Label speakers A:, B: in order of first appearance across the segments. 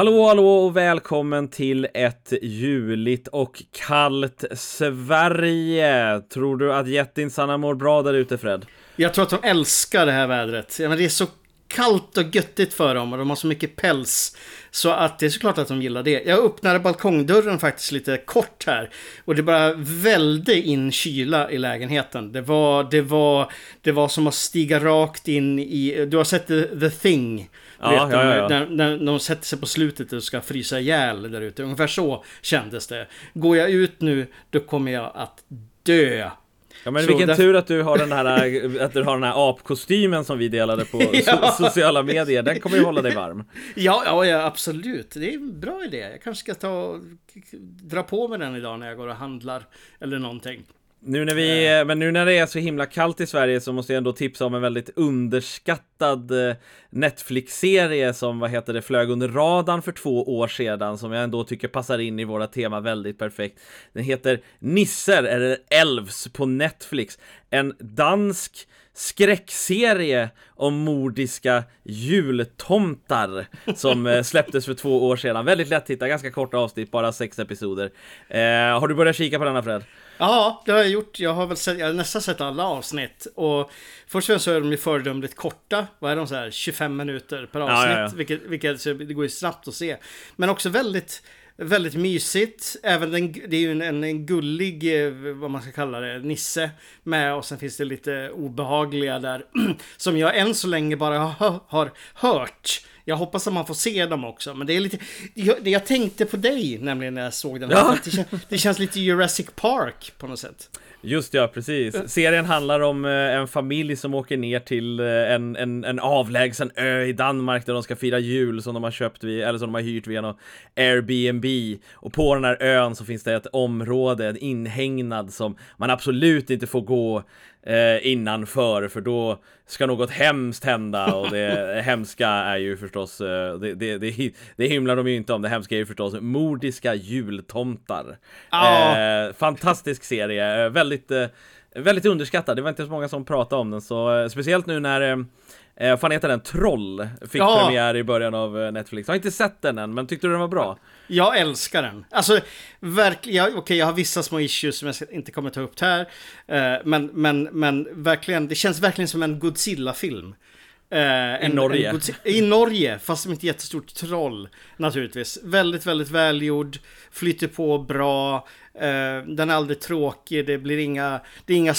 A: Hallå, hallå och välkommen till ett juligt och kallt Sverige. Tror du att jättinsarna mår bra där ute, Fred?
B: Jag tror att de älskar det här vädret. Ja, men det är så kallt och göttigt för dem och de har så mycket päls. Så att det är såklart att de gillar det. Jag öppnade balkongdörren faktiskt lite kort här. Och det bara välde in kyla i lägenheten. Det var, det var, det var som att stiga rakt in i... Du har sett The, the Thing?
A: Ja,
B: vet,
A: ja, ja.
B: När, när de sätter sig på slutet och ska frysa ihjäl där ute. Ungefär så kändes det. Går jag ut nu, då kommer jag att dö.
A: Ja men
B: Så
A: vilken
B: där-
A: tur att du har den här, att du har den här apkostymen som vi delade på so sociala medier. Den kommer ju hålla dig varm.
B: Ja, ja, ja, absolut. Det är en bra idé. Jag kanske ska ta och dra på mig den idag när jag går och handlar eller någonting.
A: Nu när vi, men nu när det är så himla kallt i Sverige så måste jag ändå tipsa om en väldigt underskattad eh, Netflix-serie som, vad heter det, flög under radarn för två år sedan som jag ändå tycker passar in i våra tema väldigt perfekt. Den heter Nisser, eller Elves, på Netflix. En dansk skräckserie om mordiska jultomtar som eh, släpptes för två år sedan. Väldigt lätt hitta, ganska korta avsnitt, bara sex episoder. Eh, har du börjat kika på denna Fred?
B: Ja, det har jag gjort. Jag har väl sett, jag har nästan sett alla avsnitt. Och först och främst så är de ju föredömligt korta. Vad är de så här? 25 minuter per avsnitt.
A: ja, ja.
B: Vilket, vilket det går ju snabbt att se. Men också väldigt, väldigt mysigt. Även den, det är ju en, en, en gullig, eh, vad man ska kalla det, nisse med. Och sen finns det lite obehagliga där. Som jag än så länge bara har, har hört. Jag hoppas att man får se dem också. Men det är lite... Jag, jag tänkte på dig nämligen när jag såg den. här.
A: Ja.
B: Det, kän, det känns lite Jurassic Park på något sätt.
A: Just ja, precis. Serien handlar om eh, en familj som åker ner till eh, en, en, en avlägsen ö i Danmark där de ska fira jul som de har köpt vid, eller som de har hyrt via någon Airbnb. Och på den här ön så finns det ett område, en inhägnad som man absolut inte får gå eh, innanför för då ska något hemskt hända och det hemska är ju förstås, eh, det, det, det, det hymlar de ju inte om, det hemska är ju förstås mordiska jultomtar.
B: Ja.
A: Eh, fantastisk serie, eh, väldigt, eh, väldigt underskattad. Det var inte så många som pratade om den, så eh, speciellt nu när eh, fan heter den? Troll fick
B: Ja.
A: premiär i början av eh, Netflix. Jag har inte sett den än, men tyckte du den var bra?
B: Jag älskar den. Alltså, verkligen. Okej, jag har vissa små issues som jag inte kommer ta upp här. Eh, men, men, men verkligen, det känns verkligen som en Godzilla-film. Eh, en-
A: Norge.
B: en I Norge, fast som ett jättestort troll naturligtvis. Väldigt, väldigt välgjord, flyter på bra. Eh, den är aldrig tråkig, det blir inga, det är inga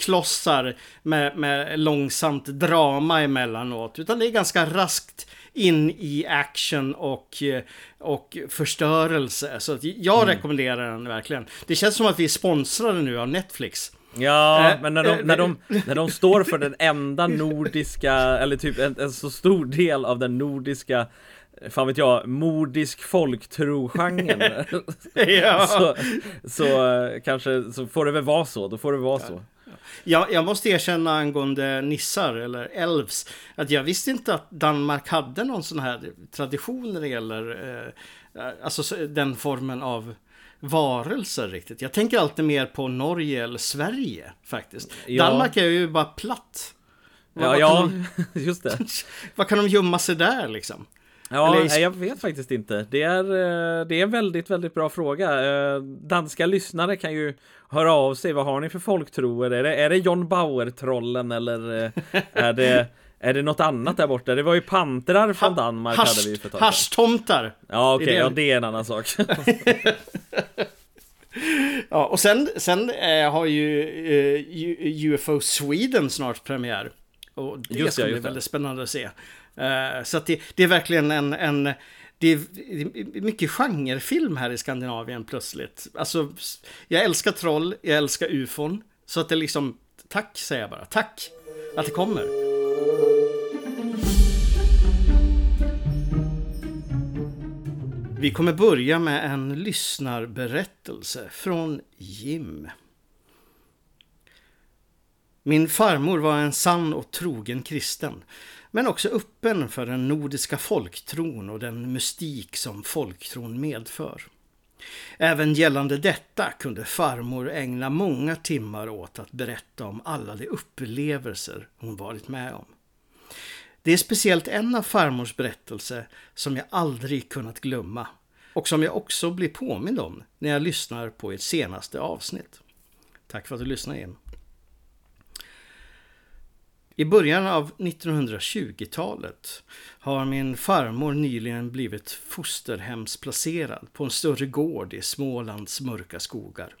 B: stoppklossar med, med långsamt drama emellanåt. Utan det är ganska raskt in i action och, och förstörelse. Så att jag rekommenderar den verkligen. Det känns som att vi är sponsrade nu av Netflix.
A: Ja,
B: Eh,
A: men när de,
B: eh,
A: när, de, när de står för den enda nordiska, eller typ en, en så stor del av den nordiska Fan vet jag, mordisk folktro-genren
B: ja.
A: så, så eh, kanske, så får det väl vara så, då får det vara så
B: Jag, jag måste erkänna angående nissar eller elves att jag visste inte att Danmark hade någon sån här tradition när det gäller eh, alltså så- den formen av varelser riktigt. Jag tänker alltid mer på Norge eller Sverige faktiskt.
A: Ja.
B: Danmark är ju bara platt.
A: Ja,
B: vad,
A: ja,
B: de,
A: just det
B: vad kan de gömma sig där liksom?
A: Ja,
B: Eller
A: jag vet faktiskt inte. Det är, eh, det är en väldigt, väldigt bra fråga. Eh, Danska lyssnare kan ju höra av sig. Vad har ni för folktroer? Är det, är det John Bauer-trollen eller eh, är det, är det något annat där borta? Det var ju pantrar från Danmark hade vi för tag.
B: Haschtomtar!
A: Ja, okej,
B: är det.
A: ja, det är en annan sak.
B: Ja, och sen, sen eh, har ju eh, UFO Sweden snart premiär. Och det
A: Just
B: ska
A: ja,
B: bli väldigt spännande att se. Eh, så att det, det är verkligen en, en det är det är mycket genrefilm här i Skandinavien plötsligt. Alltså, jag älskar troll, jag älskar ufon. Så att det liksom, tack säger jag bara, tack att det kommer. Vi kommer börja med en lyssnarberättelse från Jim. Min farmor var en sann och trogen kristen, men också öppen för den nordiska folktron och den mystik som folktron medför. Även gällande detta kunde farmor ägna många timmar åt att berätta om alla de upplevelser hon varit med om. Det är speciellt en av farmors berättelse som jag aldrig kunnat glömma och som jag också blir påmind om när jag lyssnar på ert senaste avsnitt. Tack för att du lyssnade in! I början av 1920-talet har min farmor nyligen blivit fosterhemsplacerad på en större gård i Smålands mörka skogar.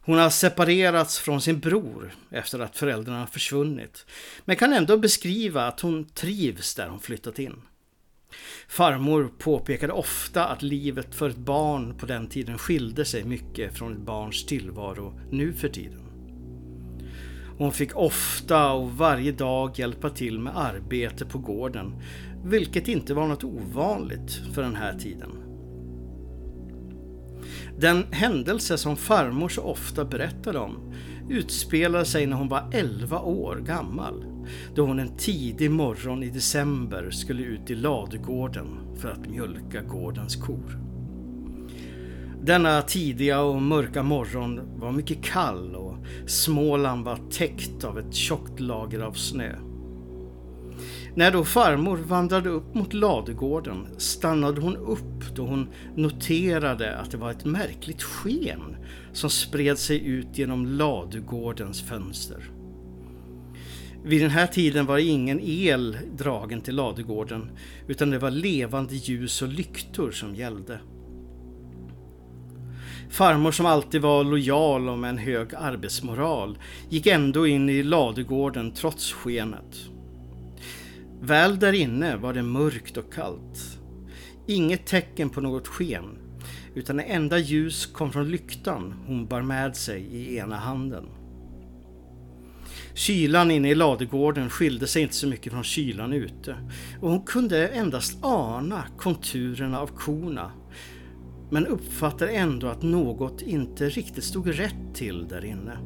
B: Hon har separerats från sin bror efter att föräldrarna försvunnit, men kan ändå beskriva att hon trivs där hon flyttat in. Farmor påpekade ofta att livet för ett barn på den tiden skilde sig mycket från ett barns tillvaro nu för tiden. Hon fick ofta och varje dag hjälpa till med arbete på gården, vilket inte var något ovanligt för den här tiden. Den händelse som farmor så ofta berättade om utspelade sig när hon var 11 år gammal, då hon en tidig morgon i december skulle ut i ladugården för att mjölka gårdens kor. Denna tidiga och mörka morgon var mycket kall och Småland var täckt av ett tjockt lager av snö. När då farmor vandrade upp mot ladugården stannade hon upp då hon noterade att det var ett märkligt sken som spred sig ut genom ladugårdens fönster. Vid den här tiden var ingen el dragen till ladugården utan det var levande ljus och lyktor som gällde. Farmor som alltid var lojal och med en hög arbetsmoral gick ändå in i ladugården trots skenet. Väl där inne var det mörkt och kallt. Inget tecken på något sken, utan det enda ljus kom från lyktan hon bar med sig i ena handen. Kylan inne i ladugården skilde sig inte så mycket från kylan ute och hon kunde endast ana konturerna av korna men uppfattar ändå att något inte riktigt stod rätt till där inne.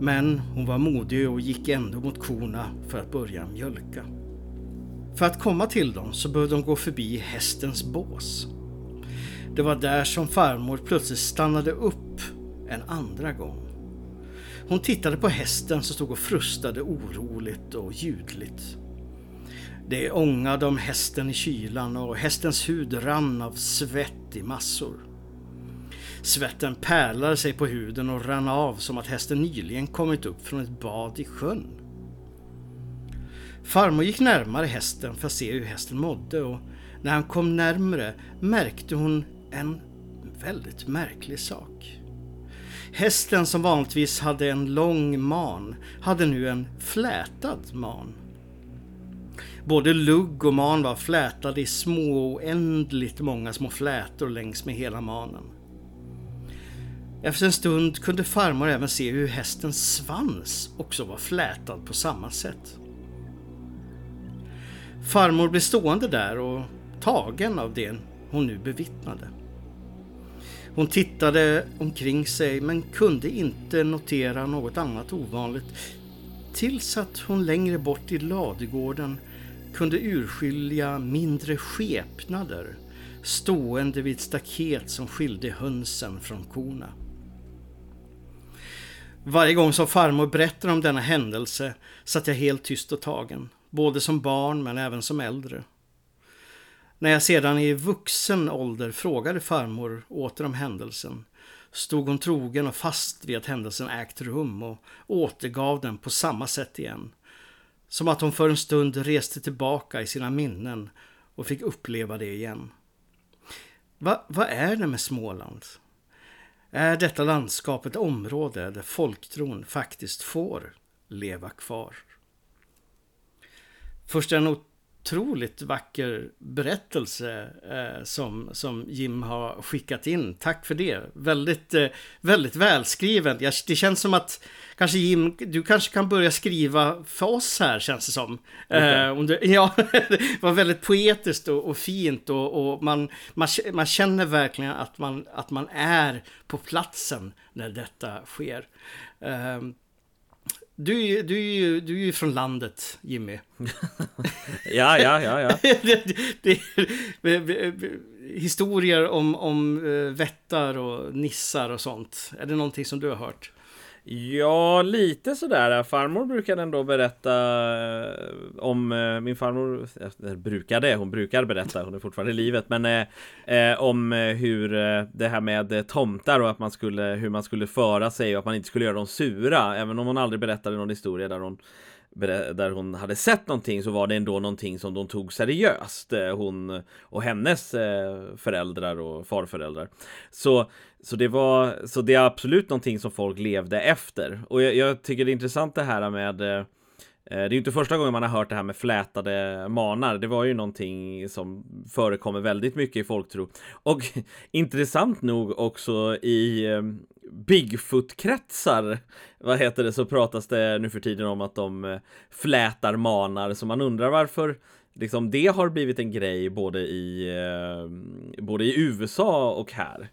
B: Men hon var modig och gick ändå mot korna för att börja mjölka. För att komma till dem så behövde de gå förbi hästens bås. Det var där som farmor plötsligt stannade upp en andra gång. Hon tittade på hästen som stod och frustade oroligt och ljudligt. Det ångade om hästen i kylan och hästens hud rann av svett i massor. Svetten pärlade sig på huden och rann av som att hästen nyligen kommit upp från ett bad i sjön. Farmor gick närmare hästen för att se hur hästen mådde och när han kom närmre märkte hon en väldigt märklig sak. Hästen som vanligtvis hade en lång man hade nu en flätad man. Både lugg och man var flätade i små, oändligt många små flätor längs med hela manen. Efter en stund kunde farmor även se hur hästens svans också var flätad på samma sätt. Farmor blev stående där och tagen av det hon nu bevittnade. Hon tittade omkring sig men kunde inte notera något annat ovanligt tills att hon längre bort i ladugården kunde urskilja mindre skepnader stående vid ett staket som skilde hönsen från korna. Varje gång som farmor berättade om denna händelse satt jag helt tyst och tagen, både som barn men även som äldre. När jag sedan i vuxen ålder frågade farmor åter om händelsen stod hon trogen och fast vid att händelsen ägt rum och återgav den på samma sätt igen. Som att hon för en stund reste tillbaka i sina minnen och fick uppleva det igen. Va, vad är det med Småland? Är detta landskap ett område där folktron faktiskt får leva kvar? Först en otroligt vacker berättelse eh, som, som Jim har skickat in. Tack för det. Väldigt, eh, väldigt välskriven. Jag, det känns som att kanske Jim, du kanske kan börja skriva för oss här känns det som. Okay. Eh, du, ja, det var väldigt poetiskt och, och fint och, och, man, man, man känner verkligen att man, att man är på platsen när detta sker. Du, är, du, du är ju från landet, Jimmy.
A: ja, ja, ja, ja.
B: det, det, historier om, om eh, vättar och nissar och sånt. Är det någonting som du har hört?
A: Ja, lite sådär. Farmor brukade ändå berätta eh, om eh, min farmor eh, brukade, hon brukar berätta, hon är fortfarande i livet, men eh, om hur det här med tomtar och att man skulle, hur man skulle föra sig och att man inte skulle göra dem sura, även om hon aldrig berättade någon historia där hon där hon hade sett någonting så var det ändå någonting som de tog seriöst. Eh, hon och hennes eh, föräldrar och farföräldrar. Så så det var, så det är absolut någonting som folk levde efter. Och jag, jag tycker det är intressant det här med eh, Eh, det är ju inte första gången man har hört det här med flätade manar. Det var ju någonting som förekommer väldigt mycket i folktro. Och intressant nog också i ehm, Bigfoot-kretsar, vad heter det, så pratas det nu för tiden om att de eh, flätar manar. Så man undrar varför liksom det har blivit en grej både i, ehm, både i USA och här.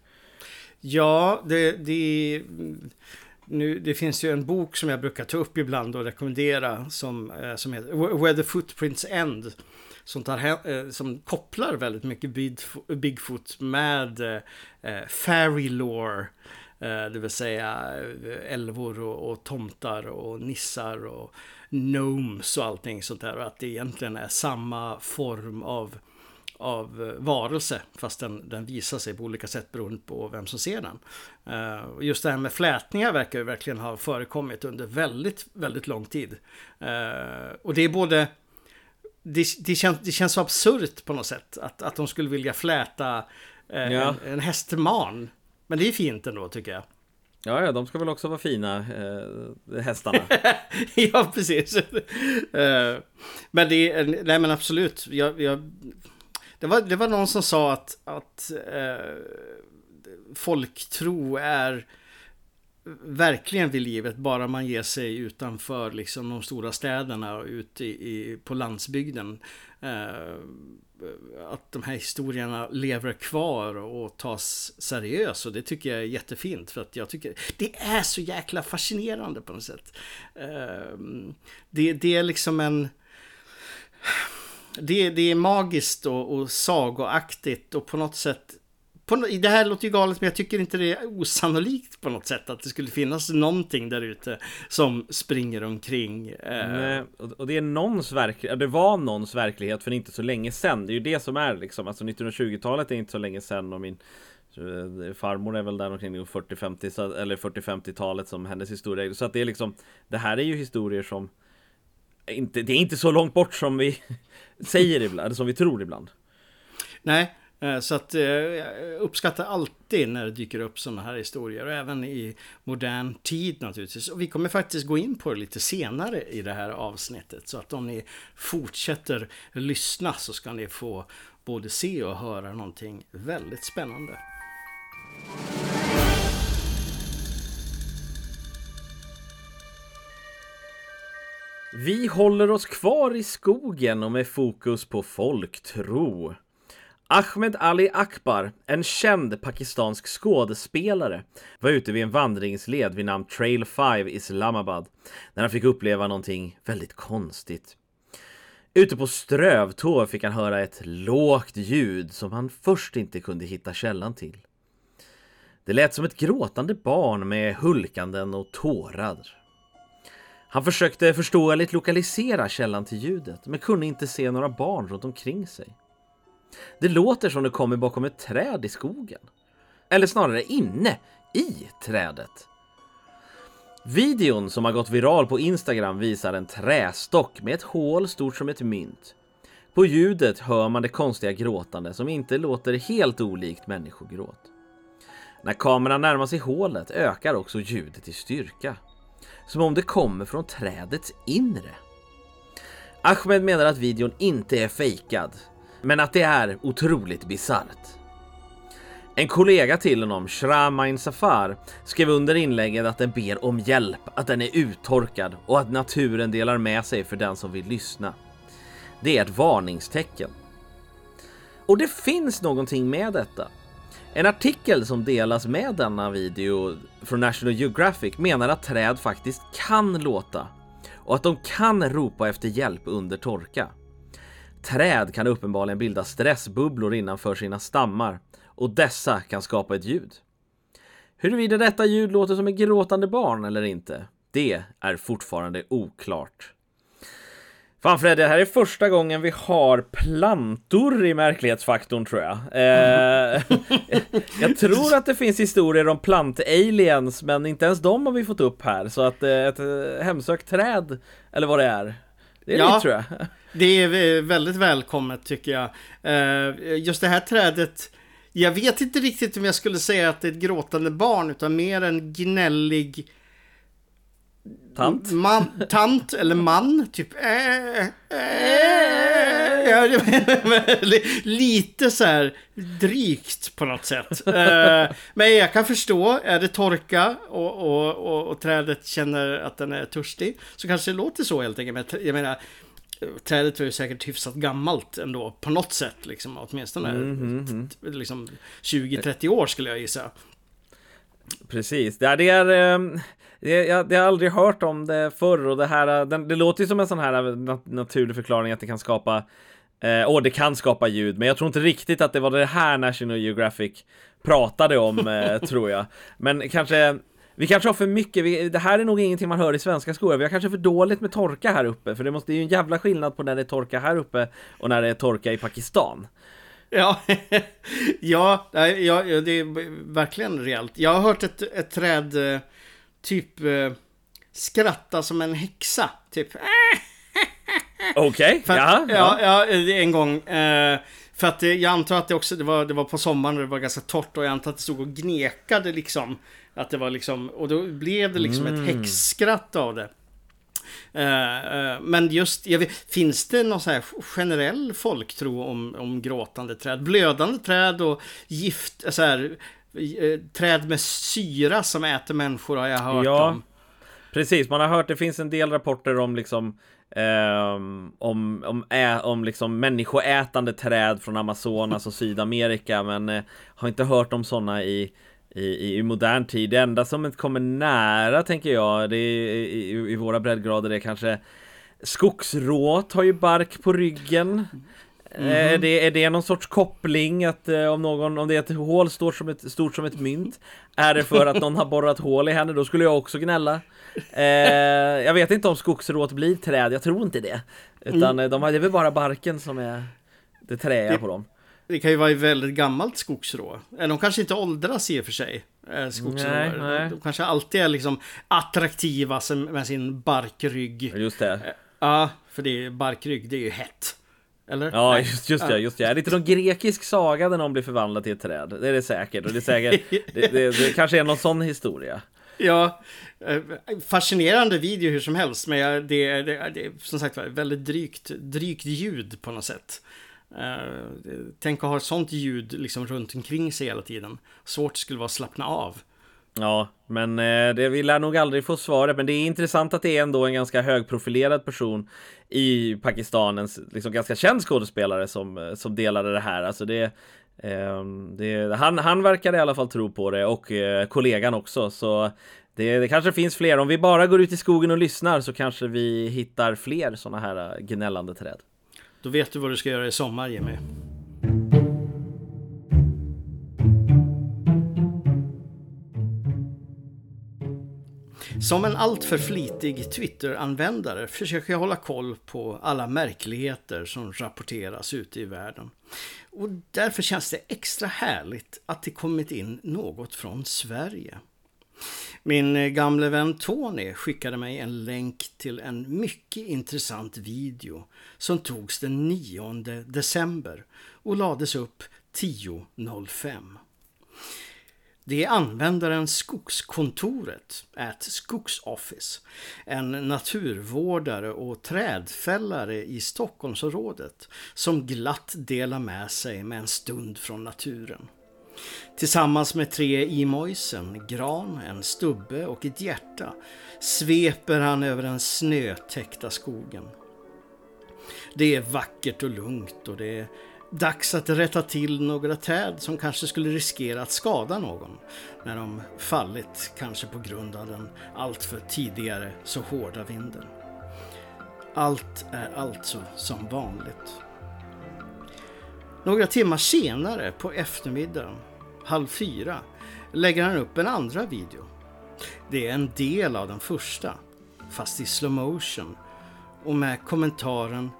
B: Ja, det, det, nu, det finns ju en bok som jag brukar ta upp ibland och rekommendera som, eh, som heter Where the Footprints End. Som, tar, eh, som kopplar väldigt mycket Bigfoot med eh, eh, fairy lore. Eh, det vill säga eh, älvor och, och, tomtar och nissar och gnomes och allting sånt där. Och att det egentligen är samma form av av eh, varelse fast den, den visar sig på olika sätt beroende på vem som ser den. Uh, just det här med flätningar verkar ju verkligen ha förekommit under väldigt, väldigt lång tid. Uh, och det är både det, det, känns, det känns så absurt på något sätt att, att de skulle vilja fläta uh, ja. en, en hästman. Men det är fint ändå tycker jag.
A: Ja, ja, de ska väl också vara fina, eh, hästarna.
B: ja, precis. eh, men det är, nej men absolut. Jag, jag, det var, det var någon som sa att, att eh, folktro är verkligen vid livet bara man ger sig utanför liksom de stora städerna och ut i, i på landsbygden. Eh, att de här historierna lever kvar och tas seriöst och det tycker jag är jättefint för att jag tycker det är så jäkla fascinerande på något sätt. Eh, det, det är liksom en det, det är magiskt och, och sagoaktigt och på något sätt på, det här låter ju galet men jag tycker inte det är osannolikt på något sätt att det skulle finnas någonting där ute som springer omkring.
A: Eh. Nej, och det är någons verklighet, det var någons verklighet för inte så länge sedan. Det är ju det som är liksom, alltså 1920-talet är inte så länge sedan och min eh, farmor är väl där omkring 40-50 eller 40-50-talet som hennes historia. Så att det är liksom, det här är ju historier som inte, det är inte så långt bort som vi säger ibland, som vi tror ibland.
B: Nej, eh, så att eh, jag uppskattar alltid när det dyker upp sådana här historier och även i modern tid naturligtvis. Och vi kommer faktiskt gå in på det lite senare i det här avsnittet. Så att om ni fortsätter lyssna så ska ni få både se och höra någonting väldigt spännande.
A: Vi håller oss kvar i skogen och med fokus på folktro. Ahmed Ali Akbar, en känd pakistansk skådespelare, var ute vid en vandringsled vid namn Trail 5 i Islamabad när han fick uppleva någonting väldigt konstigt. Ute på strövtå fick han höra ett lågt ljud som han först inte kunde hitta källan till. Det lät som ett gråtande barn med hulkanden och tårar. Han försökte förståeligt lokalisera källan till ljudet, men kunde inte se några barn runt omkring sig. Det låter som det kommer bakom ett träd i skogen. Eller snarare inne i trädet. Videon som har gått viral på Instagram visar en trästock med ett hål stort som ett mynt. På ljudet hör man det konstiga gråtande som inte låter helt olikt människogråt. När kameran närmar sig hålet ökar också ljudet i styrka som om det kommer från trädets inre. Ahmed menar att videon inte är fejkad, men att det är otroligt bisarrt. En kollega till honom, Shramain Safar, skrev under inlägget att den ber om hjälp, att den är uttorkad och att naturen delar med sig för den som vill lyssna. Det är ett varningstecken. Och det finns någonting med detta. En artikel som delas med denna video från National Geographic menar att träd faktiskt kan låta och att de kan ropa efter hjälp under torka. Träd kan uppenbarligen bilda stressbubblor innanför sina stammar och dessa kan skapa ett ljud. Huruvida detta ljud låter som ett gråtande barn eller inte, det är fortfarande oklart. Fan Fredde, det här är första gången vi har plantor i märklighetsfaktorn tror jag. Eh, jag tror att det finns historier om plant-aliens, men inte ens de har vi fått upp här. Så att eh, ett eh, hemsökt träd, eller vad det är, det är ja, det tror jag.
B: Det är väldigt välkommet tycker jag. Eh, just det här trädet, jag vet inte riktigt om jag skulle säga att det är ett gråtande barn, utan mer en gnällig
A: Tant?
B: Man, tant eller man, typ äh, äh, Lite så här drygt på något sätt. Men jag kan förstå, är det torka och, och, och, och, trädet känner att den är törstig så kanske det låter så helt enkelt. Men jag menar, trädet var ju säkert hyfsat gammalt ändå på något sätt liksom. Åtminstone mm, mm, mm. liksom 20-30 år skulle jag gissa.
A: Precis, det är, det är det, jag, jag har aldrig hört om det förr och det här, den, det låter ju som en sån här nat naturlig förklaring att det kan skapa eh, och det kan skapa ljud, men jag tror inte riktigt att det var det här National Geographic pratade om, eh, tror jag. Men kanske vi kanske har för mycket, vi, det här är nog ingenting man hör i svenska skolor. Vi har kanske för dåligt med torka här uppe, för det, måste, det är ju en jävla skillnad på när det är torka här uppe och när det är torka i Pakistan.
B: Ja, ja, ja, det är verkligen rejält. Jag har hört ett, ett träd eh, typ eh, skratta som en häxa. Typ.
A: Okej, okay. ja,
B: ja. Ja, en gång. Eh, för att jag antar att det också, det var, det var på sommaren och det var ganska torrt och jag antar att det stod och gnekade liksom. Att det var liksom, och då blev det liksom mm. ett häxskratt av det. Uh, uh, men just, vet, finns det någon så här generell folktro om, om gråtande träd? Blödande träd och gift, så här, träd med syra som äter människor har jag hört ja, om.
A: Precis, man har hört, det finns en del rapporter om liksom Um, om, om, ä, om liksom människoätande träd från Amazonas och Sydamerika men uh, har inte hört om sådana i i, i, modern tid. Det enda som kommer nära tänker jag, det är, i, i våra breddgrader det är kanske Skogsråt har ju bark på ryggen. Mm -hmm. är, det, är det någon sorts koppling att eh, om någon, om det är ett hål stort som ett, stort som ett mynt Är det för att någon har borrat hål i henne? Då skulle jag också gnälla eh, Jag vet inte om skogsråt blir träd, jag tror inte det Utan mm. de har, det är väl bara barken som är det träiga på dem
B: det kan ju vara ett väldigt gammalt skogsrå. De kanske inte åldras i och för sig. Eh, skogsråar. De kanske alltid är liksom attraktiva med sin barkrygg.
A: Just det. Eh,
B: ja, för det är barkrygg, det är ju hett. Eller?
A: Ja, just, just det, just det. Är det inte någon grekisk saga där någon blir förvandlad till ett träd? Det är det säkert. Och det är säkert, det, det, det kanske är någon sån historia.
B: Ja, eh, fascinerande video hur som helst. Men det, är, som sagt väldigt drygt, drygt ljud på något sätt. Uh, tänk att ha sånt ljud liksom runt omkring sig hela tiden. Svårt skulle vara att slappna av.
A: Ja, men eh, det, vi lär nog aldrig få svaret. Men det är intressant att det är ändå en ganska högprofilerad person i Pakistan, en liksom ganska känd skådespelare som, eh, som delade det här. Alltså det, eh, det, han, han verkar i alla fall tro på det och eh, kollegan också. Så det, det, kanske finns fler. Om vi bara går ut i skogen och lyssnar så kanske vi hittar fler sådana här eh, gnällande träd.
B: Då vet du vad du ska göra i sommar Jimmy. Som en alltför flitig Twitter-användare försöker jag hålla koll på alla märkligheter som rapporteras ute i världen. Och därför känns det extra härligt att det kommit in något från Sverige. Min gamle vän Tony skickade mig en länk till en mycket intressant video som togs den 9 december och lades upp 10.05. Det är användaren Skogskontoret, at Skogsoffice, en naturvårdare och trädfällare i Stockholmsområdet som glatt delar med sig med en stund från naturen. Tillsammans med tre emojis, en gran, en stubbe och ett hjärta sveper han över den snötäckta skogen. Det är vackert och lugnt och det är dags att rätta till några träd som kanske skulle riskera att skada någon när de fallit, kanske på grund av den alltför tidigare så hårda vinden. Allt är alltså som vanligt. Några timmar senare på eftermiddagen halv fyra, lägger han upp en andra video. Det är en del av den första, fast i slow motion och med kommentaren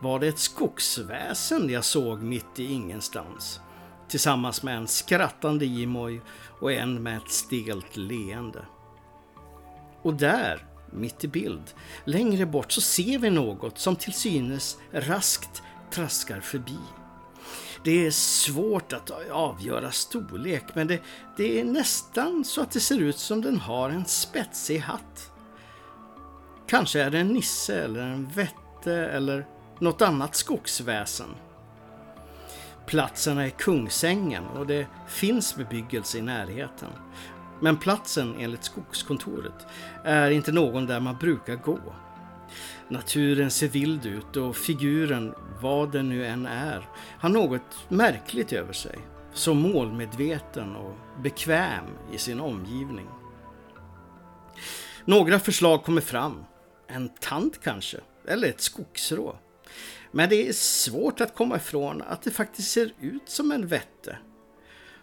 B: var det ett skogsväsen jag såg mitt i ingenstans? Tillsammans med en skrattande Jimoj och en med ett stelt leende. Och där, mitt i bild, längre bort så ser vi något som till synes raskt traskar förbi. Det är svårt att avgöra storlek men det, det är nästan så att det ser ut som den har en spetsig hatt. Kanske är det en nisse eller en vätte eller något annat skogsväsen. Platsen är Kungsängen och det finns bebyggelse i närheten. Men platsen enligt Skogskontoret är inte någon där man brukar gå. Naturen ser vild ut och figuren, vad den nu än är, har något märkligt över sig. Så målmedveten och bekväm i sin omgivning. Några förslag kommer fram. En tant kanske, eller ett skogsrå. Men det är svårt att komma ifrån att det faktiskt ser ut som en vätte.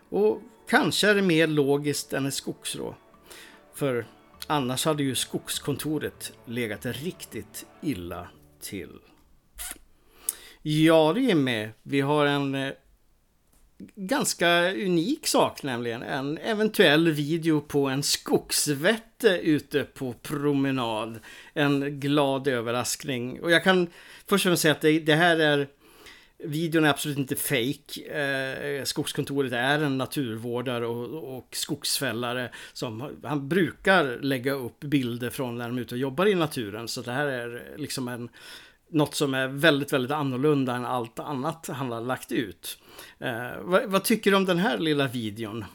B: Och kanske är det mer logiskt än ett skogsrå. För annars hade ju skogskontoret legat riktigt illa till. Ja, det är med. Vi har en eh, ganska unik sak nämligen. En eventuell video på en skogsvätte ute på promenad. En glad överraskning. Och jag kan först och främst säga att det, det här är Videon är absolut inte fake. Eh, skogskontoret är en naturvårdare och, och skogsfällare som han brukar lägga upp bilder från när de är ute och jobbar i naturen. Så det här är liksom en något som är väldigt, väldigt annorlunda än allt annat han har lagt ut. Eh, vad, vad, tycker du om den här lilla videon?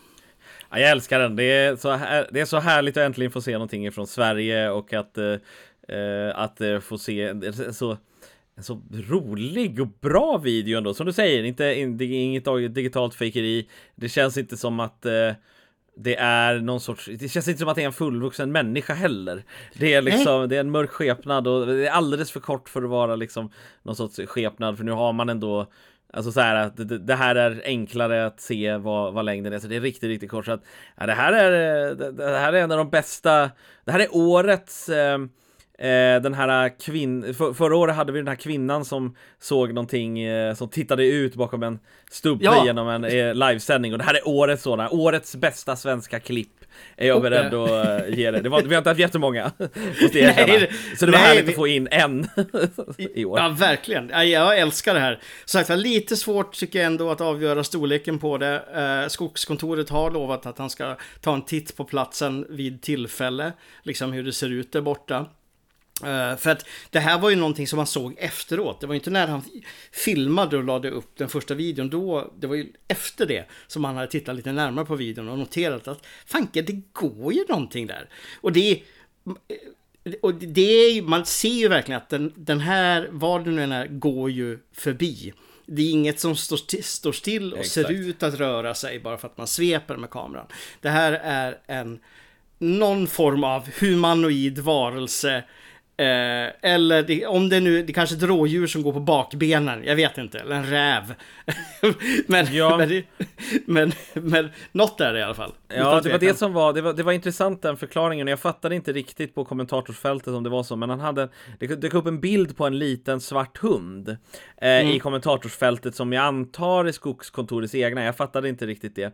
A: Ja, jag älskar den. Det är, så här, det är så härligt att äntligen få se någonting från Sverige och att, eh, eh, att eh, få se så en så rolig och bra video ändå. Som du säger, inte, är inget digitalt fejkeri. Det känns inte som att eh, det är någon sorts, det känns inte som att det är en fullvuxen människa heller. Det är liksom, Nej. det är en mörk skepnad och det är alldeles för kort för att vara liksom någon sorts skepnad för nu har man ändå Alltså så här att det, det, här är enklare att se vad, vad längden är, så det är riktigt, riktigt kort. Så att, ja, det, här är, det, det, här är en av de bästa, det här är årets eh, Eh, den här kvinn... För, förra året hade vi den här kvinnan som såg någonting, eh, som tittade ut bakom en stubbe ja. genom en eh, livesändning och det här är årets sådana, årets bästa svenska klipp är jag beredd att ge det. det var, vi har inte haft jättemånga, måste jag erkänna. Så det var nej, härligt vi... att få in en i år.
B: Ja, verkligen. Jag älskar det här. Sagt, lite svårt tycker jag ändå att avgöra storleken på det. Skogskontoret har lovat att han ska ta en titt på platsen vid tillfälle, liksom hur det ser ut där borta. Uh, för att det här var ju någonting som man såg efteråt. Det var ju inte när han filmade och lade upp den första videon. Då, det var ju efter det som han hade tittat lite närmare på videon och noterat att fanke, det går ju någonting där. Och det och det är man ser ju verkligen att den, den här, vad det nu än är, går ju förbi. Det är inget som står, står still och Exakt. ser ut att röra sig bara för att man sveper med kameran. Det här är en någon form av humanoid varelse Eh, eller det, om det nu, det kanske är ett rådjur som går på bakbenen, jag vet inte, eller en räv. men, ja. men, men, men något är det i alla fall.
A: Ja, det var det som var, det var, det var intressant den förklaringen. Jag fattade inte riktigt på kommentatorsfältet om det var så, men han hade, det dök upp en bild på en liten svart hund eh, mm. i kommentatorsfältet som jag antar är Skogskontorets egna. Jag fattade inte riktigt det.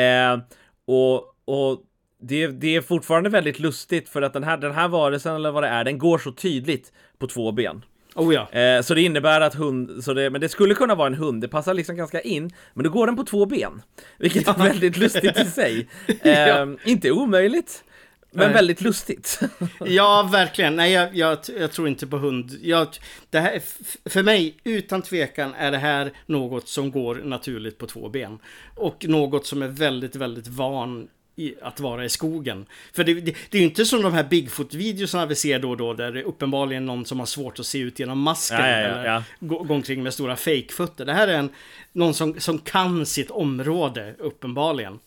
A: Eh, och, och det, det är fortfarande väldigt lustigt för att den här, den här varelsen eller vad det är, den går så tydligt på två ben.
B: Oh ja.
A: Eh, så det innebär att hund, så det, men det skulle kunna vara en hund, det passar liksom ganska in, men då går den på två ben. Vilket är väldigt lustigt i sig. Eh, ja. Inte omöjligt, men Nej. väldigt lustigt.
B: ja, verkligen. Nej, jag, jag, jag, tror inte på hund. Jag, det här, för mig, utan tvekan, är det här något som går naturligt på två ben. Och något som är väldigt, väldigt van i, att vara i skogen. För det, det, det är ju inte som de här Bigfoot-videorna vi ser då och då, där det är uppenbarligen någon som har svårt att se ut genom masken. Ja, ja, ja, eller gå, gå omkring med stora fejkfötter. Det här är en, någon som, som kan sitt område, uppenbarligen.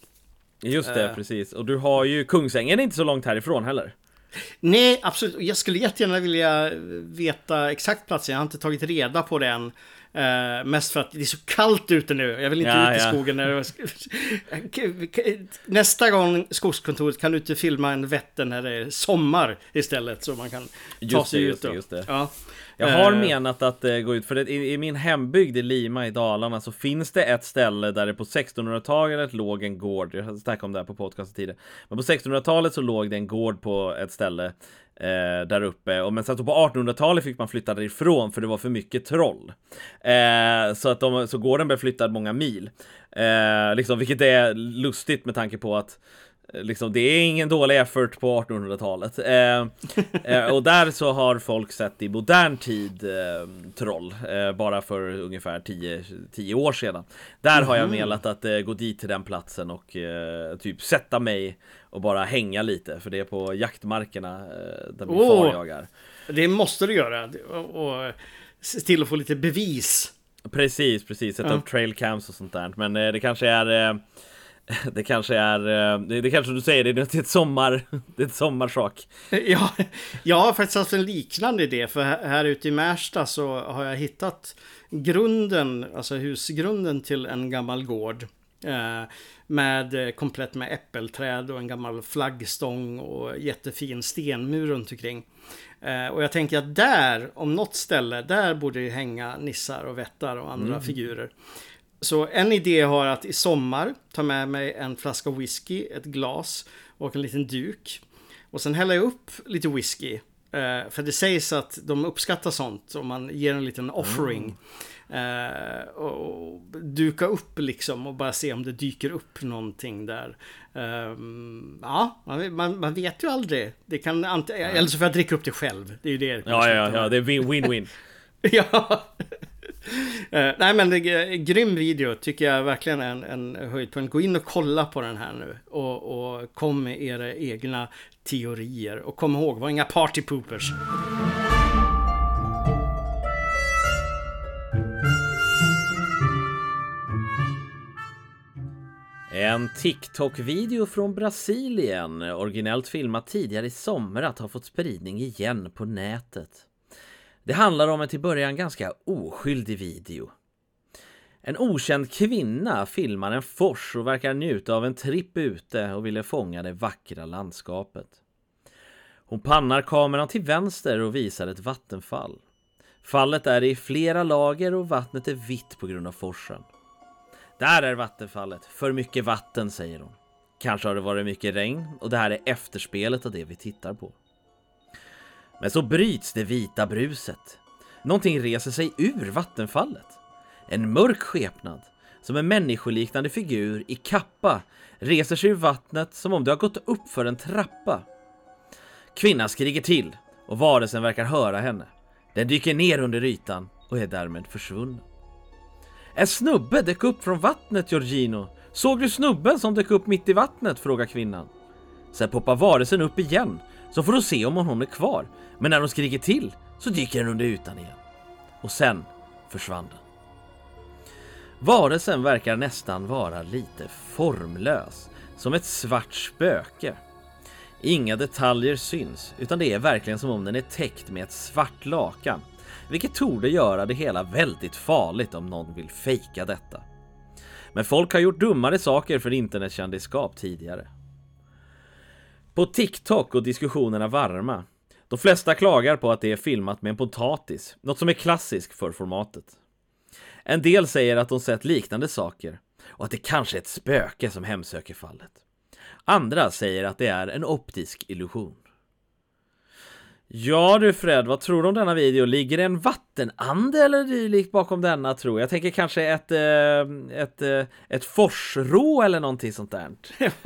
A: Just det, uh, precis. Och du har ju Kungsängen inte så långt härifrån heller.
B: Nej, absolut. Jag skulle jättegärna vilja veta exakt platsen. Jag har inte tagit reda på den. Uh, mest för att det är så kallt ute nu. Jag vill inte
A: Ja,
B: ut i
A: ja.
B: skogen. När. Nästa gång Skogskontoret kan du inte filma en Vättern när det är sommar istället. Så man kan ta
A: Just
B: sig
A: det,
B: ut. då.
A: just det.
B: Ja.
A: Jag har
B: Eh,
A: menat att eh, gå ut, för det, i, i min hembygd i Lima i Dalarna så finns det ett ställe där det på 1600-talet låg en gård, jag har snackat om det här på podcast tidigare, men på 1600-talet så låg det en gård på ett ställe eh, där uppe, och men sen så på 1800-talet fick man flytta därifrån för det var för mycket troll. Eh, så att de, så gården blev flyttad många mil. Eh, liksom, vilket är lustigt med tanke på att Liksom, det är ingen dålig effort på 1800-talet. Eh, eh, och där så har folk sett i modern tid eh, troll, eh, bara för ungefär 10, 10 år sedan. Där har jag
B: Mhm.
A: velat att eh, gå dit till den platsen och eh, typ sätta mig och bara hänga lite, för det är på jaktmarkerna där min
B: Åh.
A: far jagar.
B: Det måste du göra. Och, och se till att få lite bevis.
A: Precis, precis, sätta
B: Ja.
A: upp trail cams och sånt där. Men det kanske är det kanske är, eh, det, kanske du säger, det är ett sommar, det är ett sommarsak.
B: Ja, jag har faktiskt haft en liknande idé. För här ute i Märsta så har jag hittat grunden, alltså husgrunden till en gammal gård. Eh, med eh, komplett med äppelträd och en gammal flaggstång och jättefin stenmur runt omkring. Och jag tänker att där, om något ställe, där borde det hänga nissar och vättar och andra figurer. Så en idé har att i sommar ta med mig en flaska whisky, ett glas och en liten duk. Och sen häller jag upp lite whisky. Eh, för det sägs att de uppskattar sånt om man ger en liten offering. Eh, och duka upp liksom och bara se om det dyker upp någonting där. Ehm, ja, man, man, vet ju aldrig. Det kan ante- eller så får jag dricka upp det själv. Det är ju det.
A: Ja, ja, ja, det är win- win-win.
B: ja. Uh, nej men det grym video tycker jag verkligen är en, en höjdpunkt. Gå in och kolla på den här nu och, och kom med era egna teorier. Och kom ihåg, var inga partypoopers!
A: En TikTok-video från Brasilien, originellt filmat tidigare i somras, har fått spridning igen på nätet. Det handlar om en till början ganska oskyldig video. En okänd kvinna filmar en fors och verkar njuta av en tripp ute och ville fånga det vackra landskapet. Hon pannar kameran till vänster och visar ett vattenfall. Fallet är i flera lager och vattnet är vitt på grund av forsen. Där är vattenfallet. För mycket vatten, säger hon. Kanske har det varit mycket regn och det här är efterspelet av det vi tittar på. Men så bryts det vita bruset. Någonting reser sig ur vattenfallet. En mörk skepnad, som en människoliknande figur i kappa, reser sig ur vattnet som om det har gått upp för en trappa. Kvinnan skriker till och varelsen verkar höra henne. Den dyker ner under ytan och är därmed försvunnen. En snubbe dök upp från vattnet, Georgino. Såg du snubben som dök upp mitt i vattnet? frågar kvinnan. Sen poppar varelsen upp igen, så får du se om hon är kvar. Men när hon skriker till så dyker den under ytan igen. Och sen försvann den. Varelsen verkar nästan vara lite formlös, som ett svart spöke. Inga detaljer syns, utan det är verkligen som om den är täckt med ett svart lakan. Vilket torde göra det hela väldigt farligt om någon vill fejka detta. Men folk har gjort dummare saker för internetkändisskap tidigare. På TikTok och diskussionerna varma. De flesta klagar på att det är filmat med en potatis, något som är klassiskt för formatet. En del säger att de sett liknande saker och att det kanske är ett spöke som hemsöker fallet. Andra säger att det är en optisk illusion. Ja du Fred, vad tror du om denna video? Ligger det en vattenande eller dylikt bakom denna tro? Jag tänker kanske ett, eh, ett, eh, ett forsrå eller någonting sånt där.
B: ett,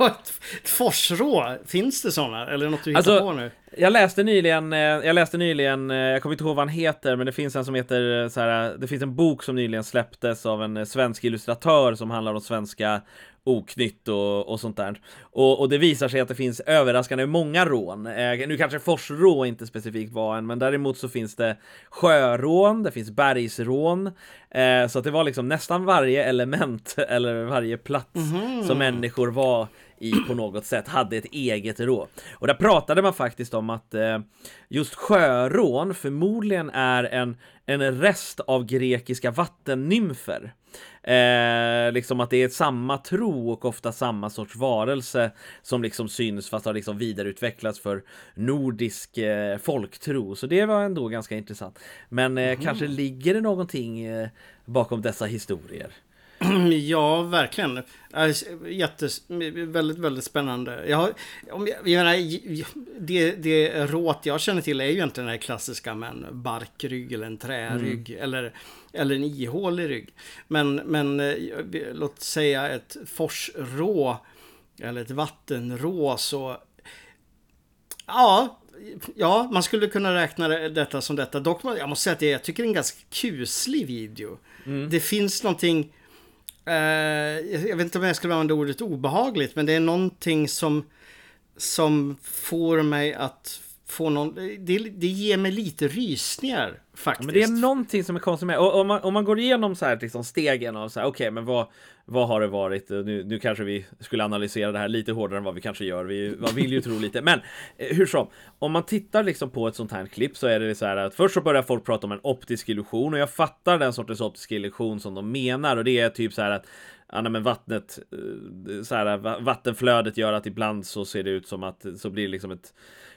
B: ett forsrå, finns det sådana? Eller något du hittar
A: Alltså,
B: på nu?
A: Jag läste nyligen, eh, jag läste nyligen, eh, jag kommer inte ihåg vad han heter, men det finns en som heter eh, så här, det finns en bok som nyligen släpptes av en svensk illustratör som handlar om svenska oknytt och, och sånt där. Och, och det visar sig att det finns överraskande många rån. Eh, nu kanske forsrå inte specifikt var en, men däremot så finns det sjörån, det finns bergsrån. Eh, så att det var liksom nästan varje element eller varje plats som människor var i på något sätt hade ett eget rå. Och där pratade man faktiskt om att eh, just sjörån förmodligen är en, en rest av grekiska vattennymfer. Eh, liksom att det är samma tro och ofta samma sorts varelse som liksom syns fast har liksom vidareutvecklats för nordisk eh, folktro. Så det var ändå ganska intressant. Men eh, mm. kanske ligger det någonting eh, bakom dessa historier?
B: Ja, verkligen. Jättes, väldigt, väldigt spännande. Jag, om jag, jag menar, det, det råt jag känner till är ju egentligen den här klassiska med en barkrygg eller en trärygg mm. eller, eller en ihålig rygg. Men, men eh, låt säga ett forsrå eller ett vattenrå så Ja, ja, man skulle kunna räkna detta som detta. Dock, jag måste säga att jag tycker det är en ganska kuslig video. Mm. Det finns någonting Eh, jag vet inte om jag skulle använda ordet obehagligt, men det är någonting som, som får mig att få någon... Det, det ger mig lite rysningar faktiskt.
A: Ja, men det är någonting som är konstigt med. Och, om, man, om man går igenom så här, liksom stegen av så här, okej, okay, men vad, vad har det varit? Nu, nu kanske vi skulle analysera det här lite hårdare än vad vi kanske gör. Vi man vill ju tro lite. Men eh, hur som, om man tittar liksom på ett sånt här klipp så är det så här att först så börjar folk prata om en optisk illusion och jag fattar den sortens optisk illusion som de menar och det är typ så här att Ja, men vattnet, eh, så här, vattenflödet gör att ibland så ser det ut som att så blir det liksom ett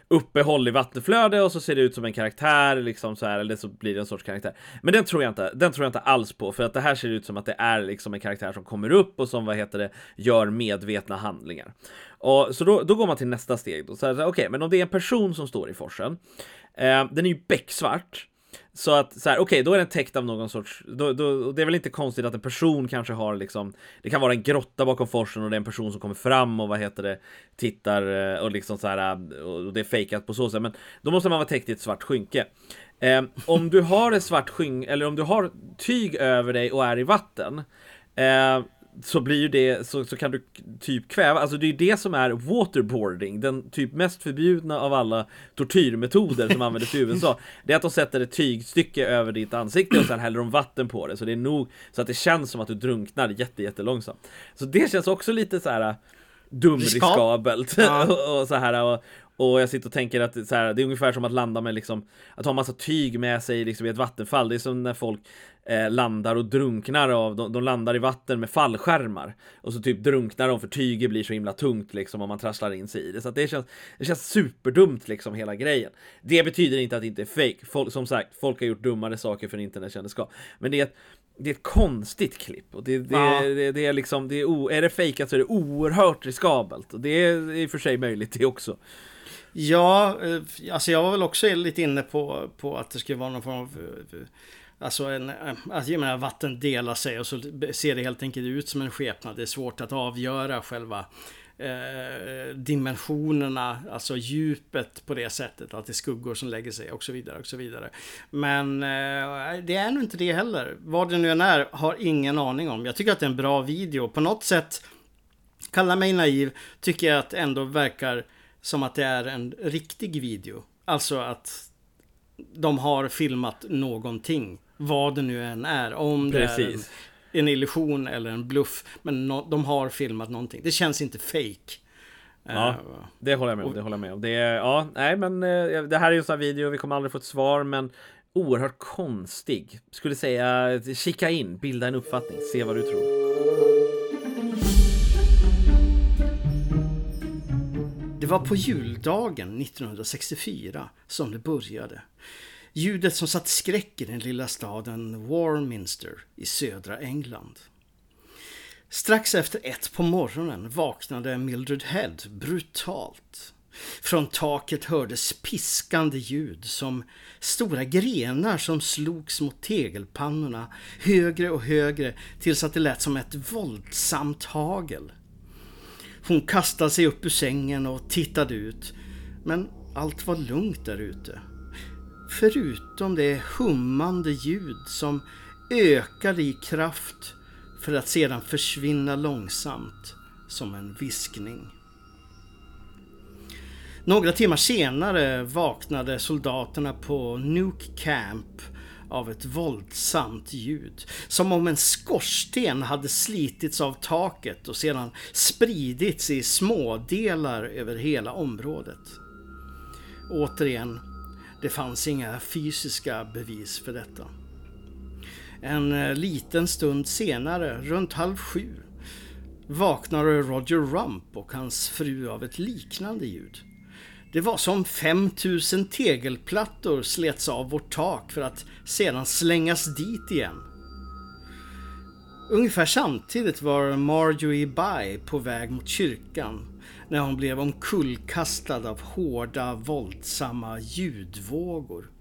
A: uppehåll i vattenflöde och så ser det ut som en karaktär liksom så här eller så blir det en sorts karaktär. Men den tror jag inte. Den tror jag inte alls på för att det här ser ut som att det är liksom en karaktär som kommer upp och som vad heter det gör medvetna handlingar. Och så då, då går man till nästa steg då. Okej, okay, men om det är en person som står i forsen. Eh, den är ju becksvart. Så att så här, okej, okay, då är den täckt av någon sorts, då, då, det är väl inte konstigt att en person kanske har liksom, det kan vara en grotta bakom forsen och det är en person som kommer fram och vad heter det, tittar eh, och liksom så här, eh, och det är fejkat på så sätt, men då måste man vara täckt i ett svart skynke. Eh, om du har ett svart skynke, eller om du har tyg över dig och är i vatten, eh, så blir ju det, så, så kan du typ kväva, alltså det är det som är waterboarding, den typ mest förbjudna av alla tortyrmetoder som användes i USA. Det är att de sätter ett tygstycke över ditt ansikte och sen häller de vatten på det, så det är nog så att det känns som att du drunknar jätte, jättelångsamt. Så det känns också lite så här dumriskabelt. Ja. och, så här, och, och jag sitter och tänker att så här, det är ungefär som att landa med liksom Att ha massa tyg med sig liksom i ett vattenfall. Det är som när folk eh, landar och drunknar av de, de, landar i vatten med fallskärmar. Och så typ drunknar de för tyget blir så himla tungt liksom om man trasslar in sig i det. Så det känns, det känns superdumt liksom hela grejen. Det betyder inte att det inte är fake. Folk, Som sagt, folk har gjort dummare saker för internetkändisskap Men det är ett det är ett konstigt klipp. Och det, det, ja. det, det är liksom, det är, o, är det fejkat så är det oerhört riskabelt. Och det är i och för sig möjligt det också.
B: Ja, eh, alltså jag var väl också lite inne på, på att det skulle vara någon form av eh, Alltså en, alltså jag menar vatten delar sig och så ser det helt enkelt ut som en skepnad. Det är svårt att avgöra själva eh, dimensionerna, alltså djupet på det sättet. Att det är skuggor som lägger sig och så vidare och så vidare. Men eh, det är nog inte det heller. Vad det nu än är har ingen aning om. Jag tycker att det är en bra video. På något sätt, kalla mig naiv, tycker jag att det ändå verkar som att det är en riktig video. Alltså att de har filmat någonting. Vad det nu än är. Om Precis. det är en, en illusion eller en bluff. Men no, de har filmat någonting. Det känns inte fake.
A: Ja, uh, det håller jag med om. Det håller jag med om. Det ja, nej, men uh, det här är ju en sån här video. Vi kommer aldrig få ett svar, men oerhört konstig. Skulle säga, kika in, bilda en uppfattning, se vad du tror.
B: Var på juldagen 1964 som det började. Ljudet som satt skräck i den lilla staden Warminster i södra England. Strax efter ett på morgonen vaknade Mildred Head brutalt. Från taket hördes piskande ljud som stora grenar som slogs mot tegelpannorna högre och högre tills att det lät som ett våldsamt hagel. Hon kastade sig upp ur sängen och tittade ut. Men allt var lugnt där ute. Förutom det hummande ljud som ökade i kraft för att sedan försvinna långsamt som en viskning. Några timmar senare vaknade soldaterna på Nuke Camp av ett våldsamt ljud. Som om en skorsten hade slitits av taket och sedan spridits i smådelar över hela området. Återigen, det fanns inga fysiska bevis för detta. En eh, liten stund senare, runt halv sju, vaknade Roger Rump och hans fru av ett liknande ljud. Det var som 5000 tegelplattor slets av vårt tak för att sedan slängas dit igen. Ungefär samtidigt var Marjorie By på väg mot kyrkan när hon blev omkullkastad av hårda, våldsamma ljudvågor.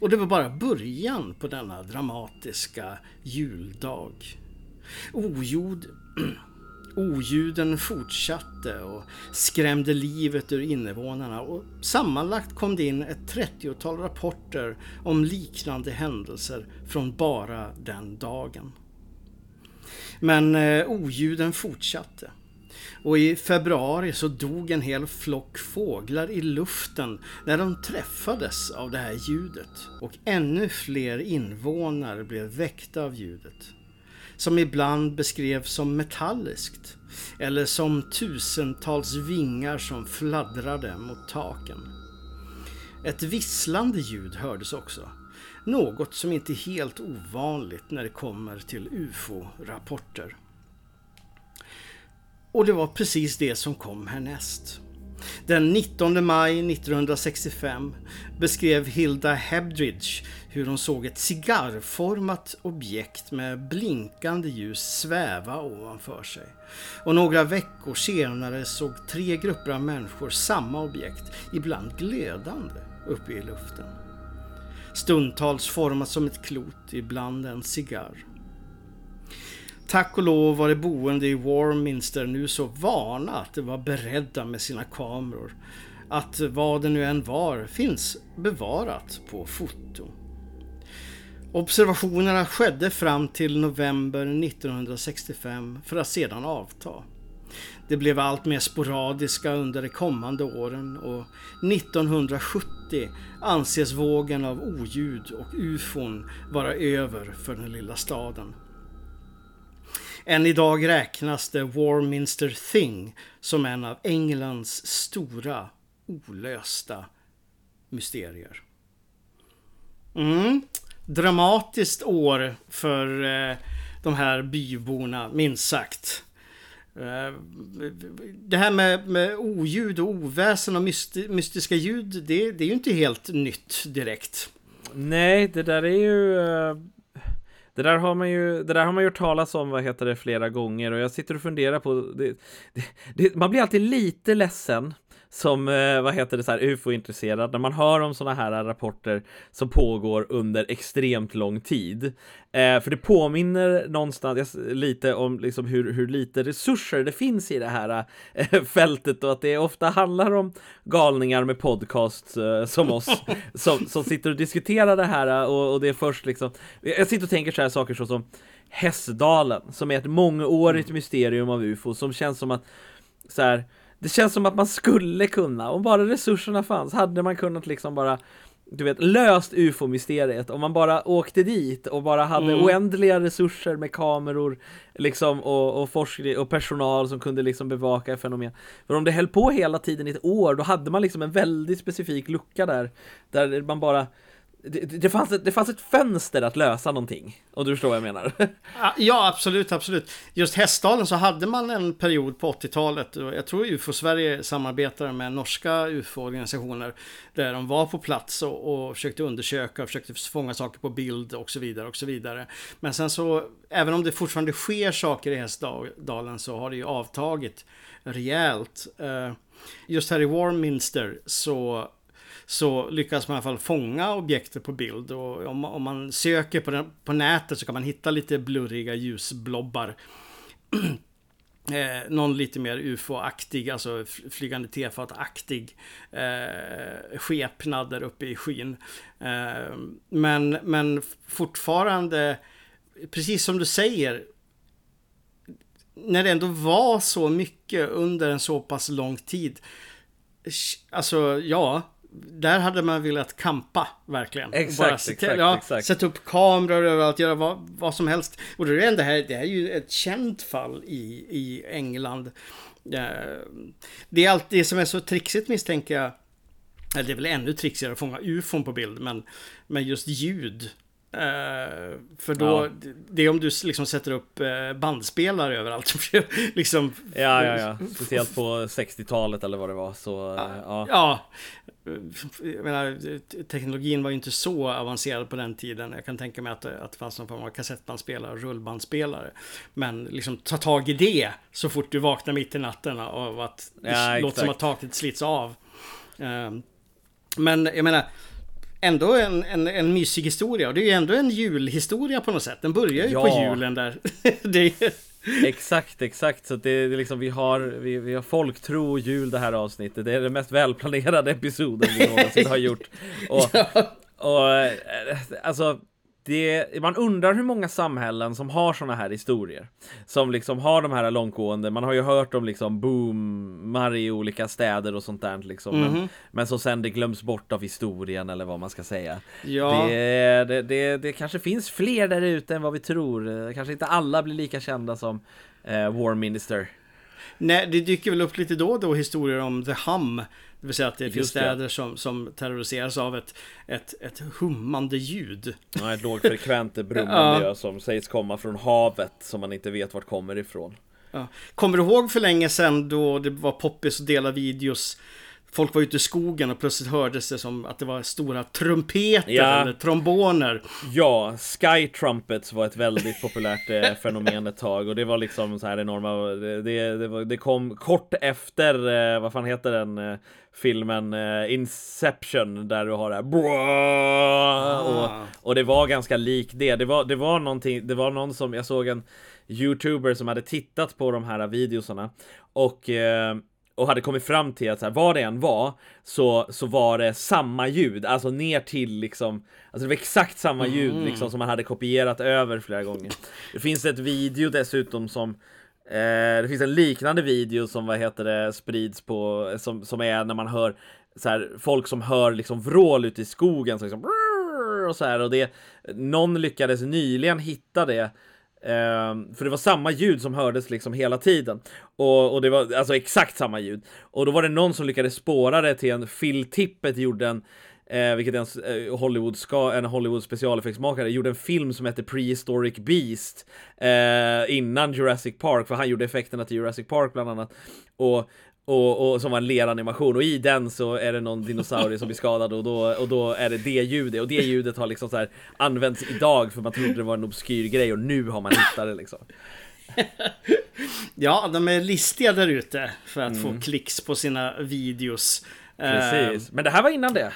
B: Och det var bara början på denna dramatiska juldag. Oljud, oljuden fortsatte och skrämde livet ur invånarna och sammanlagt kom det in ett 30-tal rapporter om liknande händelser från bara den dagen. Men eh, oljuden fortsatte. Och i februari så dog en hel flock fåglar i luften när de träffades av det här ljudet. Och ännu fler invånare blev väckta av ljudet. Som ibland beskrevs som metalliskt. Eller som tusentals vingar som fladdrade mot taken. Ett visslande ljud hördes också. Något som inte är helt ovanligt när det kommer till UFO-rapporter. Och det var precis det som kom härnäst. Den 19 maj 1965 beskrev Hilda Hebdridge hur hon såg ett cigarrformat objekt med blinkande ljus sväva ovanför sig. Och några veckor senare såg tre grupper av människor samma objekt, ibland glödande, uppe i luften. Stundtals format som ett klot, ibland en cigarr. Tack och lov var de boende i Warminster nu så vana att de var beredda med sina kameror. Att vad det nu än var finns bevarat på foto. Observationerna skedde fram till november 1965 för att sedan avta. Det blev allt mer sporadiska under de kommande åren och 1970 anses vågen av oljud och ufon vara över för den lilla staden. Än idag räknas det Warminster Thing som en av Englands stora olösta mysterier. Mm. Dramatiskt år för eh, de här byborna, minst sagt. Eh, det här med, med oljud och oväsen och mysti mystiska ljud, det, det, är ju inte helt nytt direkt.
A: Nej, det där är ju eh, det där har man ju, det där har man gjort talas om, vad heter det, flera gånger. Och jag sitter och funderar på, det, det, det, man blir alltid lite ledsen som, eh, vad heter det, så här ufo-intresserad, när man hör om sådana här rapporter som pågår under extremt lång tid. Eh, för det påminner någonstans lite om liksom hur, hur lite resurser det finns i det här eh, fältet och att det ofta handlar om galningar med podcast eh, som oss som, som sitter och diskuterar det här och, och det är först liksom, jag sitter och tänker så här saker så som Hästdalen, som är ett mångårigt mysterium av ufo, som känns som att så här, det känns som att man skulle kunna, om bara resurserna fanns, hade man kunnat liksom bara du vet, löst ufo-mysteriet om man bara åkte dit och bara hade mm. oändliga resurser med kameror liksom och, och forskning och personal som kunde liksom bevaka fenomen. För om det höll på hela tiden i ett år, då hade man liksom en väldigt specifik lucka där, där man bara det, det, fanns ett, det fanns ett fönster att lösa någonting. Och du förstår vad jag menar?
B: Ja, absolut, absolut. Just Hästdalen så hade man en period på 80-talet. Jag tror UFO-Sverige samarbetar med norska UFO-organisationer. Där de var på plats och, och försökte undersöka, och försökte fånga saker på bild och så vidare och så vidare. Men sen så, även om det fortfarande sker saker i Hästdalen så har det ju avtagit rejält. Eh, just här i Warminster så så lyckas man i alla fall fånga objektet på bild. Och om, om man söker på, den, på nätet så kan man hitta lite blurriga ljusblobbar. Eh, någon lite mer ufo-aktig, alltså flygande tefat-aktig eh, skepnad där uppe i skyn. Eh, men, men fortfarande, precis som du säger, när det ändå var så mycket under en så pass lång tid. Alltså ja, där hade man velat kampa verkligen.
A: Exakt,
B: Bara se-
A: exakt,
B: ja,
A: exakt.
B: Sätta upp kameror överallt, göra vad, vad som helst. Och det är, ändå här, det här är ju ett känt fall i, i England. Eh, Det är allt det som är så trixigt misstänker jag. Eller det är väl ännu trixigare att fånga ufon på bild, men, men just ljud. Eh, för då,
A: Ja.
B: det- det är om du liksom sätter upp eh, bandspelare överallt. liksom,
A: Ja, ja, ja. Speciellt på 60-talet eller vad det var. Så, eh, ja.
B: Ja, jag menar, teknologin var ju inte så avancerad på den tiden. Jag kan tänka mig att, att det fanns någon form av kassettbandspelare och rullbandspelare. Men liksom ta tag i det så fort du vaknar mitt i natten av att det
A: Ja,
B: låter som att taket slits av. Ehm, Men jag menar, ändå en, en, en mysig historia. Och det är ju ändå en julhistoria på något sätt. Den börjar ju
A: Ja.
B: på julen där. är,
A: Exakt, exakt. Så det är liksom, vi har, vi, vi har folktro och jul det här avsnittet. Det är den mest välplanerade episoden vi någonsin har gjort. Och, och eh, alltså, det, man undrar hur många samhällen som har såna här historier. Som liksom har de här långtgående, man har ju hört om liksom boomar i olika städer och sånt där liksom. Men, men så sen det glöms bort av historien eller vad man ska säga.
B: Ja.
A: Det, det, det, det kanske finns fler där ute än vad vi tror. Kanske inte alla blir lika kända som eh, War Minister.
B: Nej, det dyker väl upp lite då och då historier om The Hum. Det vill säga att det finns
A: Just det.
B: städer som, som terroriseras av ett, ett, ett hummande ljud.
A: Ja, ett lågfrekvent brummande
B: ja.
A: som sägs komma från havet som man inte vet vart kommer ifrån.
B: Ja. Kommer du ihåg för länge sedan då det var poppis att dela videos? Folk var ute i skogen och plötsligt hördes det som att det var stora trumpeter
A: Ja.
B: eller tromboner.
A: Ja, Sky Trumpets var ett väldigt populärt eh, fenomen ett tag och det var liksom så här enorma, det, det, det, var, det kom kort efter, eh, vad fan heter den eh, filmen, Inception, där du har det här
B: Ah.
A: och, och det var ganska likt det. Det var, det var någonting, det var någon som, jag såg en youtuber som hade tittat på de här videosarna och och hade kommit fram till att så här, vad det än var så, så var det samma ljud, alltså ner till liksom Alltså det var exakt samma ljud liksom som man hade kopierat över flera gånger. Det finns ett video dessutom som eh, Det finns en liknande video som vad heter det sprids på Som, som är när man hör så här, folk som hör liksom vrål ute i skogen så liksom, och så här och det Någon lyckades nyligen hitta det Ehm, för det var samma ljud som hördes liksom hela tiden. Och, och det var alltså exakt samma ljud. Och då var det någon som lyckades spåra det till en Phil Tippett gjorde en Eh, vilket är en, eh, Hollywood ska, en Hollywood specialeffektsmakare, gjorde en film som heter Prehistoric Beast eh, innan Jurassic Park, för han gjorde effekterna till Jurassic Park bland annat. Och, och, och som var en leranimation och i den så är det någon dinosaurie som blir skadad och då, och då är det det ljudet och det ljudet har liksom så här använts idag för man trodde det var en obskyr grej och nu har man hittat det liksom.
B: Ja, de är listiga där ute för att få klicks på sina videos.
A: Precis, men det här var innan det.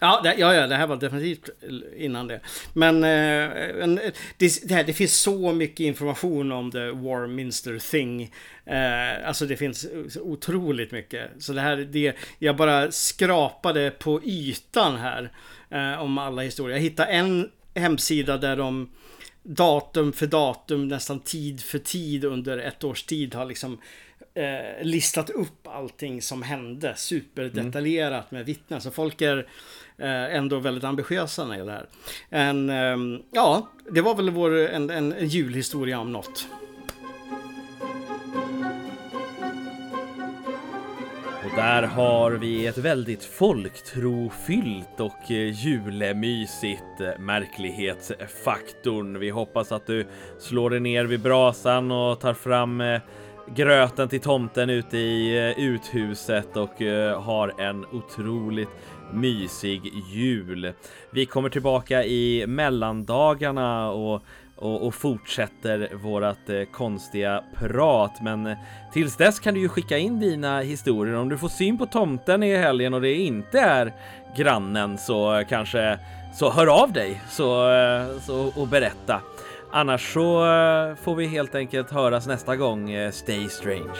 B: Ja, det, ja, ja, det här var definitivt innan det. Men eh, en, det, det, här, det finns så mycket information om The Warminster Thing. Eh, alltså det finns otroligt mycket. Så det här, det, jag bara skrapade på ytan här. Eh, om alla historier. Jag hittade en hemsida där de datum för datum, nästan tid för tid under ett års tid har liksom eh, listat upp allting som hände superdetaljerat med vittnen. Så folk är eh, ändå väldigt ambitiösa när det här. En, ehm, ja, det var väl vår, en, en, en julhistoria om något.
A: Och där har vi ett väldigt folktrofyllt och eh, julemysigt eh, märklighetsfaktorn. Vi hoppas att du slår dig ner vid brasan och tar fram eh, gröten till tomten ute i eh, uthuset och eh, har en otroligt mysig jul. Vi kommer tillbaka i mellandagarna och och, och fortsätter vårat eh, konstiga prat. Men eh, tills dess kan du ju skicka in dina historier. Om du får syn på tomten i helgen och det inte är grannen så eh, kanske så hör av dig så, eh, så, och berätta. Annars så eh, får vi helt enkelt höras nästa gång. Eh, Stay strange.